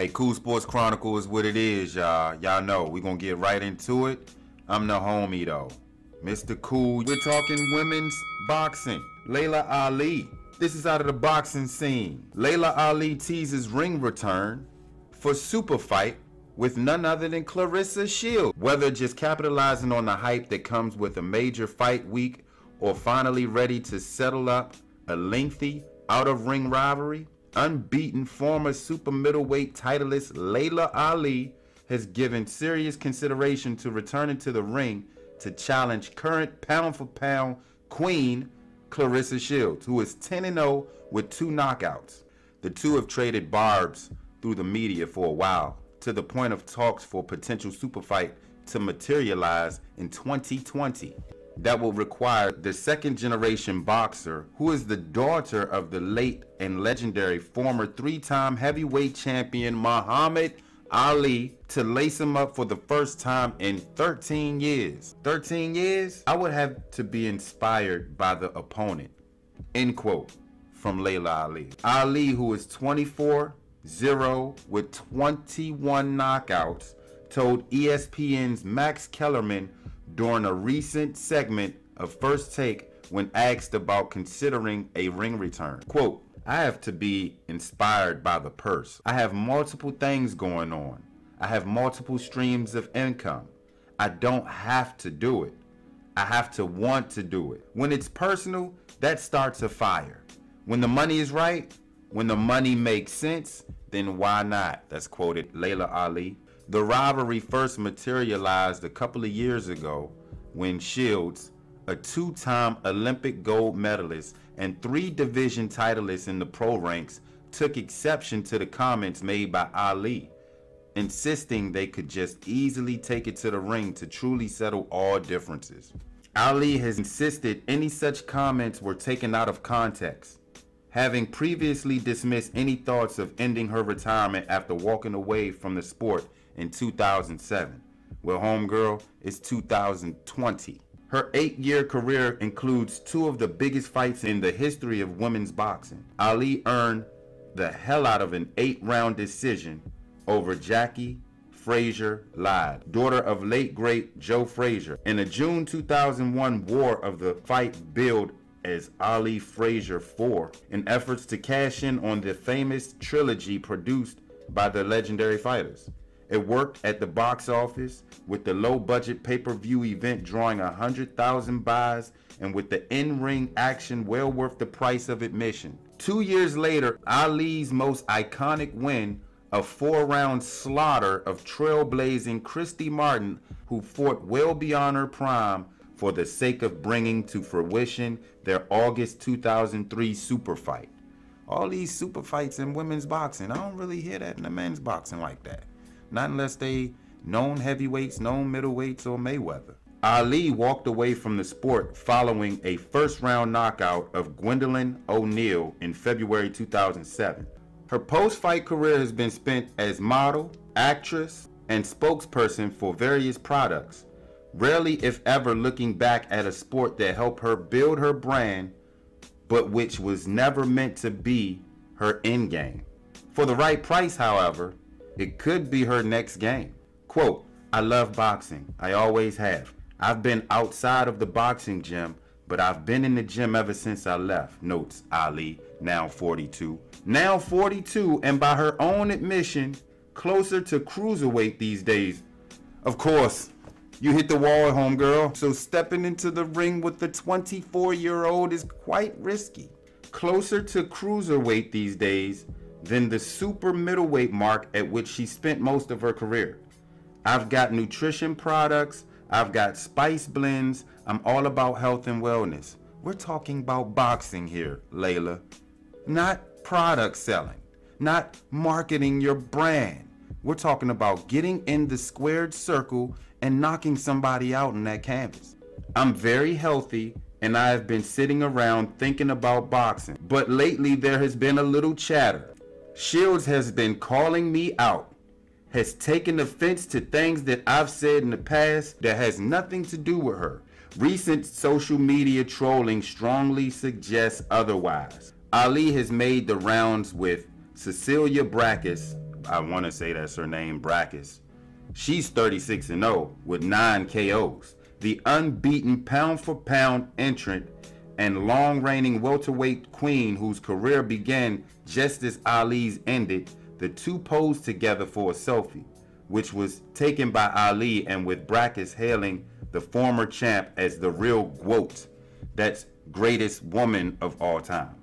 Hey, Cool Sports Chronicle is what it is, y'all. Y'all know we're gonna get right into it. I'm the homie though, Mr. Cool. We're talking women's boxing. Laila Ali. This is out of the boxing scene. Laila Ali teases ring return for super fight with none other than Claressa Shield. Whether just capitalizing on the hype that comes with a major fight week or finally ready to settle up a lengthy out of ring rivalry, unbeaten former super middleweight titleist Laila Ali has given serious consideration to returning to the ring to challenge current pound for pound queen Claressa Shields, who is 10 0 with two knockouts. The two have traded barbs through the media for a while, to the point of talks for potential super fight to materialize in 2020 that will require the second generation boxer, who is the daughter of the late and legendary former three time heavyweight champion Muhammad Ali, to lace him up for the first time in 13 years. 13 years? I would have to be inspired by the opponent. End quote from Laila Ali. Ali, who is 24 0 with 21 knockouts, told ESPN's Max Kellerman during a recent segment of First Take when asked about considering a ring return. Quote, I have to be inspired by the purse. I have multiple things going on. I have multiple streams of income. I don't have to do it. I have to want to do it. When it's personal, that starts a fire. When the money is right, when the money makes sense, then why not? That's quoted Laila Ali. The rivalry first materialized a couple of years ago when Shields, a two time Olympic gold medalist and three division titleists in the pro ranks, took exception to the comments made by Ali, insisting they could just easily take it to the ring to truly settle all differences. Ali has insisted any such comments were taken out of context, having previously dismissed any thoughts of ending her retirement after walking away from the sport in 2007. Well, homegirl, it's 2020. Her eight year career includes two of the biggest fights in the history of women's boxing. Ali earned the hell out of an eight round decision over Jacqui Frazier Lyde, daughter of late great Joe Frazier. In a June 2001 war of the fight billed as Ali Frazier 4 in efforts to cash in on the famous trilogy produced by the legendary fighters. It worked at the box office with the low budget pay per view event drawing 100,000 buys and with the in ring action well worth the price of admission. Two years later, Ali's most iconic win, a four round slaughter of trailblazing Christy Martin, who fought well beyond her prime for the sake of bringing to fruition their August 2003 super fight. All these super fights in women's boxing, I don't really hear that in the men's boxing like that not unless they known heavyweights, known middleweights, or Mayweather. Ali walked away from the sport following a first round knockout of Gwendolyn O'Neill in February 2007. Her post fight career has been spent as model, actress, and spokesperson for various products, rarely, if ever, looking back at a sport that helped her build her brand, but which was never meant to be her end game. For the right price, however, it could be her next game. Quote, I love boxing. I always have. I've been outside of the boxing gym, but I've been in the gym ever since I left, notes Ali, now 42. Now 42, and by her own admission, closer to cruiserweight these days. Of course, you hit the wall, at home, girl. so stepping into the ring with the 24 year old is quite risky. Closer to cruiserweight these days, than the super middleweight mark at which she spent most of her career. I've got nutrition products, I've got spice blends, I'm all about health and wellness. We're talking about boxing here, Laila. Not product selling, not marketing your brand. We're talking about getting in the squared circle and knocking somebody out in that canvas. I'm very healthy and I have been sitting around thinking about boxing, but lately there has been a little chatter. Shields has been calling me out, has taken offense to things that I've said in the past that has nothing to do with her. Recent social media trolling strongly suggests otherwise. Ali has made the rounds with Cecilia Brækhus I want to say that's her name, Brakus. She's 36 and 0 with 9 KOs. The unbeaten pound for pound entrant and long reigning welterweight queen whose career began just as Ali's ended, the two posed together for a selfie, which was taken by Ali and with Brakus hailing the former champ as the real GWOAT, that's greatest woman of all time.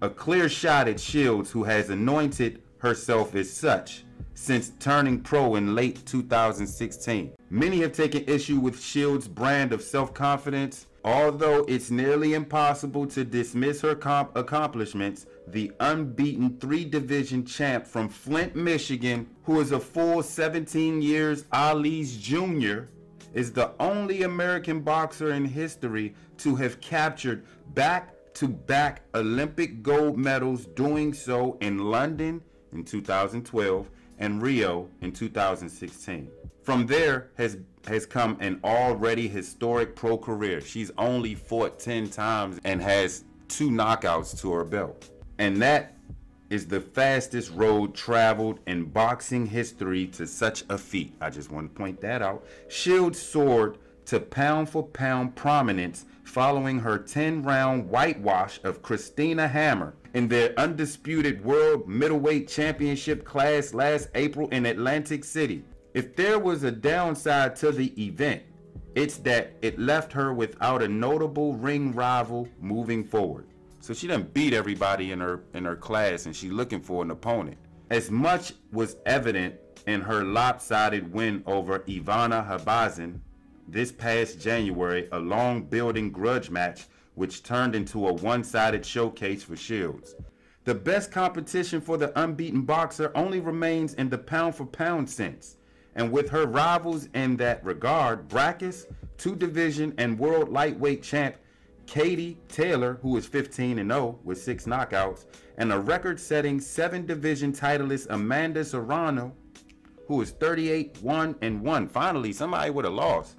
A clear shot at Shields who has anointed herself as such since turning pro in late 2016. Many have taken issue with Shields' brand of self-confidence. Although it's nearly impossible to dismiss her accomplishments, the unbeaten three-division champ from Flint, Michigan, who is a full 17 years Ali's junior, is the only American boxer in history to have captured back-to-back Olympic gold medals doing so in London in 2012 and Rio in 2016. From there has has come an already historic pro career. She's only fought 10 times and has two knockouts to her belt. And that is the fastest road traveled in boxing history to such a feat. I just want to point that out. Shield soared to pound for pound prominence following her 10 round whitewash of Christina Hammer in their undisputed world middleweight championship class last April in Atlantic City. If there was a downside to the event, it's that it left her without a notable ring rival moving forward. So she done beat everybody in her in her class and she's looking for an opponent. As much was evident in her lopsided win over Ivana Habazin this past January, a long building grudge match which turned into a one-sided showcase for Shields. The best competition for the unbeaten boxer only remains in the pound-for-pound sense. And with her rivals in that regard, Brackus, two-division and world lightweight champ Katie Taylor, who is 15 and 0 with six knockouts, and a record-setting seven-division titleist Amanda Serrano, who is 38 1 and 1. Finally, somebody would have lost.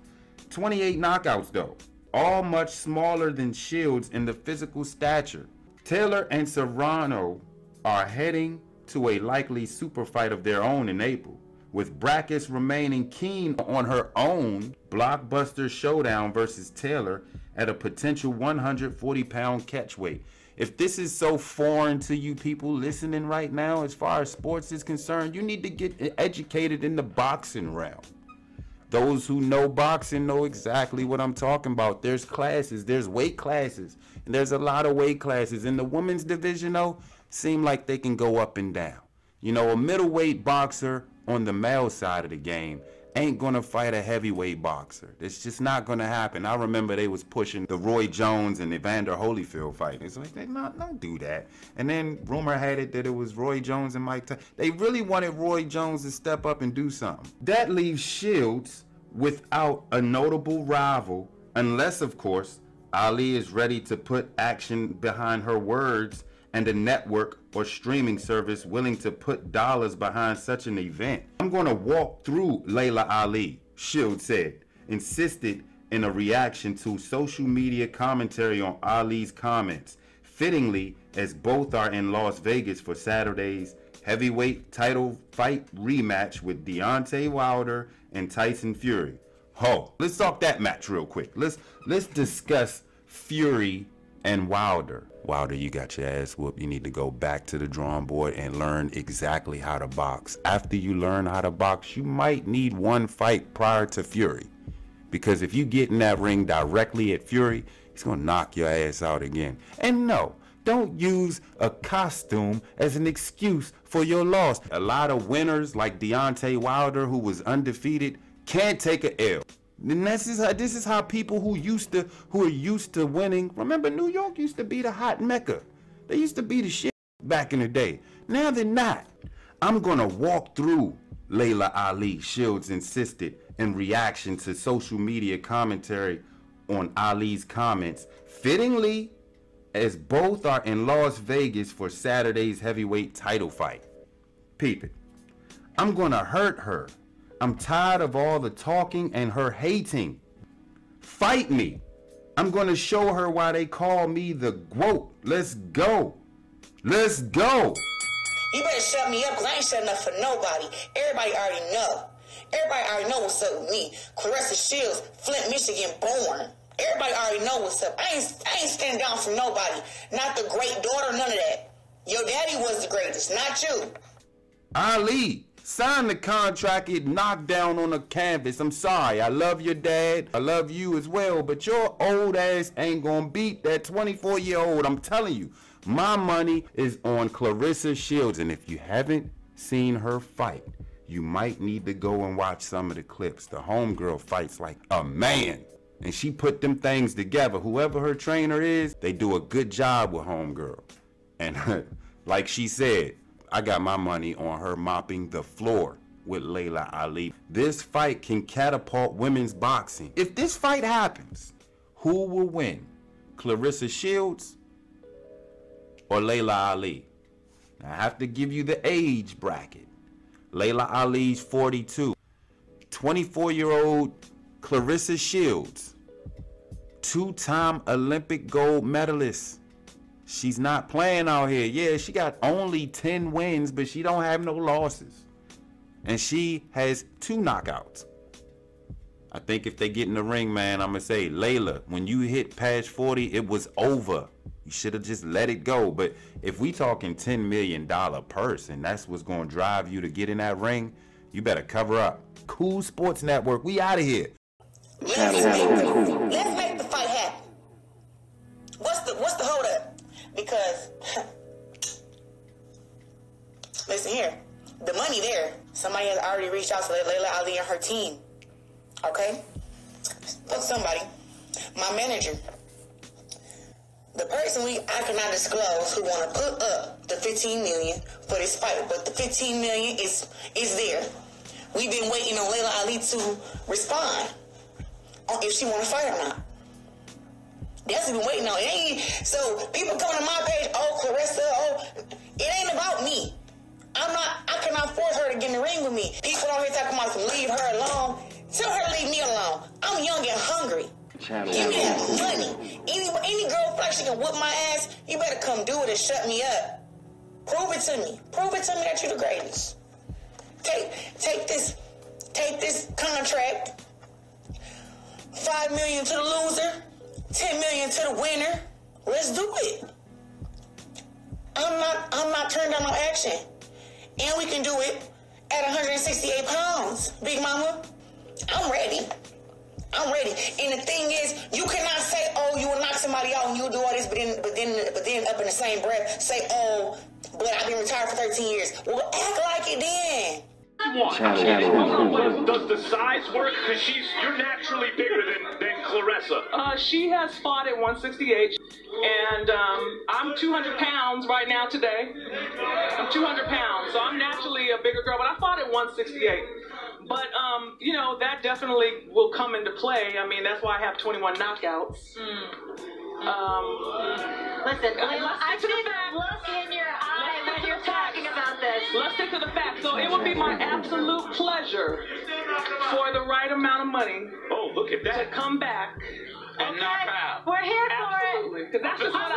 28 knockouts though all much smaller than Shields in the physical stature. Taylor and Serrano are heading to a likely super fight of their own in April, with Brakus remaining keen on her own blockbuster showdown versus Taylor at a potential 140 pound catchweight. If this is so foreign to you people listening right now, as far as sports is concerned, you need to get educated in the boxing realm. Those who know boxing know exactly what I'm talking about. There's classes, there's weight classes, and there's a lot of weight classes. In the women's division, though, seem like they can go up and down. You know, a middleweight boxer on the male side of the game ain't gonna fight a heavyweight boxer. It's just not gonna happen. I remember they was pushing the Roy Jones and Evander Holyfield fight. It's like, they not, don't do that. And then rumor had it that it was Roy Jones and Mike Tyson. They really wanted Roy Jones to step up and do something. That leaves Shields without a notable rival, unless, of course, Ali is ready to put action behind her words and a network or streaming service willing to put dollars behind such an event. I'm going to walk through Laila Ali, Shield said, insisted in a reaction to social media commentary on Ali's comments, fittingly as both are in Las Vegas for Saturday's heavyweight title fight rematch with Deontay Wilder and Tyson Fury. Ho, let's talk that match real quick. Let's let's discuss Fury and Wilder. Wilder, you got your ass whooped. You need to go back to the drawing board and learn exactly how to box. After you learn how to box, you might need one fight prior to Fury. Because if you get in that ring directly at Fury, he's going to knock your ass out again. And no, don't use a costume as an excuse for your loss. A lot of winners like Deontay Wilder, who was undefeated, can't take a L. And this is how this is how people who used to who are used to winning. Remember, New York used to be the hot mecca. They used to be the shit back in the day. Now they're not. I'm gonna walk through Laila Ali. Shields insisted in reaction to social media commentary on Ali's comments. Fittingly, as both are in Las Vegas for Saturday's heavyweight title fight. Peep it. I'm gonna hurt her. I'm tired of all the talking and her hating. Fight me. I'm gonna show her why they call me the GWOAT. Let's go. Let's go. You better shut me up because I ain't shutting up for nobody. Everybody already know. Everybody already know what's up with me. Claressa Shields, Flint, Michigan, born. Everybody already know what's up. I ain't, I ain't standing down for nobody. Not the great daughter, none of that. Your daddy was the greatest, not you. Ali, sign the contract, it knocked down on the canvas. I'm sorry. I love your dad. I love you as well. But your old ass ain't gonna beat that 24 year old. I'm telling you. My money is on Claressa Shields. And if you haven't seen her fight, you might need to go and watch some of the clips. The homegirl fights like a man. And she put them things together. Whoever her trainer is, they do a good job with homegirl. And like she said, I got my money on her mopping the floor with Laila Ali. This fight can catapult women's boxing. If this fight happens, who will win? Claressa Shields or Laila Ali? I have to give you the age bracket. Laila Ali's 42. 24 year old Claressa Shields, two time Olympic gold medalist. She's not playing out here. Yeah, she got only 10 wins, but she don't have no losses. And she has two knockouts. I think if they get in the ring, man, I'm going to say, Laila, when you hit past 40, it was over. You should have just let it go. But if we talking $10 million purse and that's what's going to drive you to get in that ring, you better cover up. Cool Sports Network, we out of here. Let's make, let's make the fight happen. What's the what's the hold up? Because listen here, the money there. Somebody has already reached out to Laila Ali and her team. Okay, fuck somebody. My manager the person we I cannot disclose who want to put up the 15 million for this fight, but the 15 million is is there. We've been waiting on Laila Ali to respond on if she want to fight or not. That's what been waiting on. It ain't so people come to my page. Oh, Claressa, Oh, it ain't about me. I'm not. I cannot force her to get in the ring with me. People on here talking about to leave her alone. Tell her to leave me alone. I'm young and hungry. Channel. Give me that money. Any any girl feel like she can whip my ass, you better come do it and shut me up. Prove it to me. Prove it to me that you're the greatest. Take take this take this contract. Five million to the loser, ten million to the winner. Let's do it. I'm not I'm not turned down no action. And we can do it at 168 pounds, Big Mama. I'm ready. I'm ready. And the thing is, you cannot say, "Oh, you will knock somebody out and you will do all this," but then, but then, but then, up in the same breath, say, "Oh, but I've been retired for 13 years." Well, act like it then. Does the size work? Because she's you're naturally bigger than than Claressa. Uh, she has fought at 168, and um, I'm 200 pounds right now today. I'm 200 pounds, so I'm naturally a bigger girl, but I fought at 168. But um, you know that definitely will come into play. I mean, that's why I have 21 knockouts. Mm. Um, Listen, I see the look in your eye when you're talking about this. Let's stick to the facts. So it would be my absolute pleasure for the right amount of money. Oh, look at that! To come back and okay. knock out. We're here Absolutely. for it. Because that's just what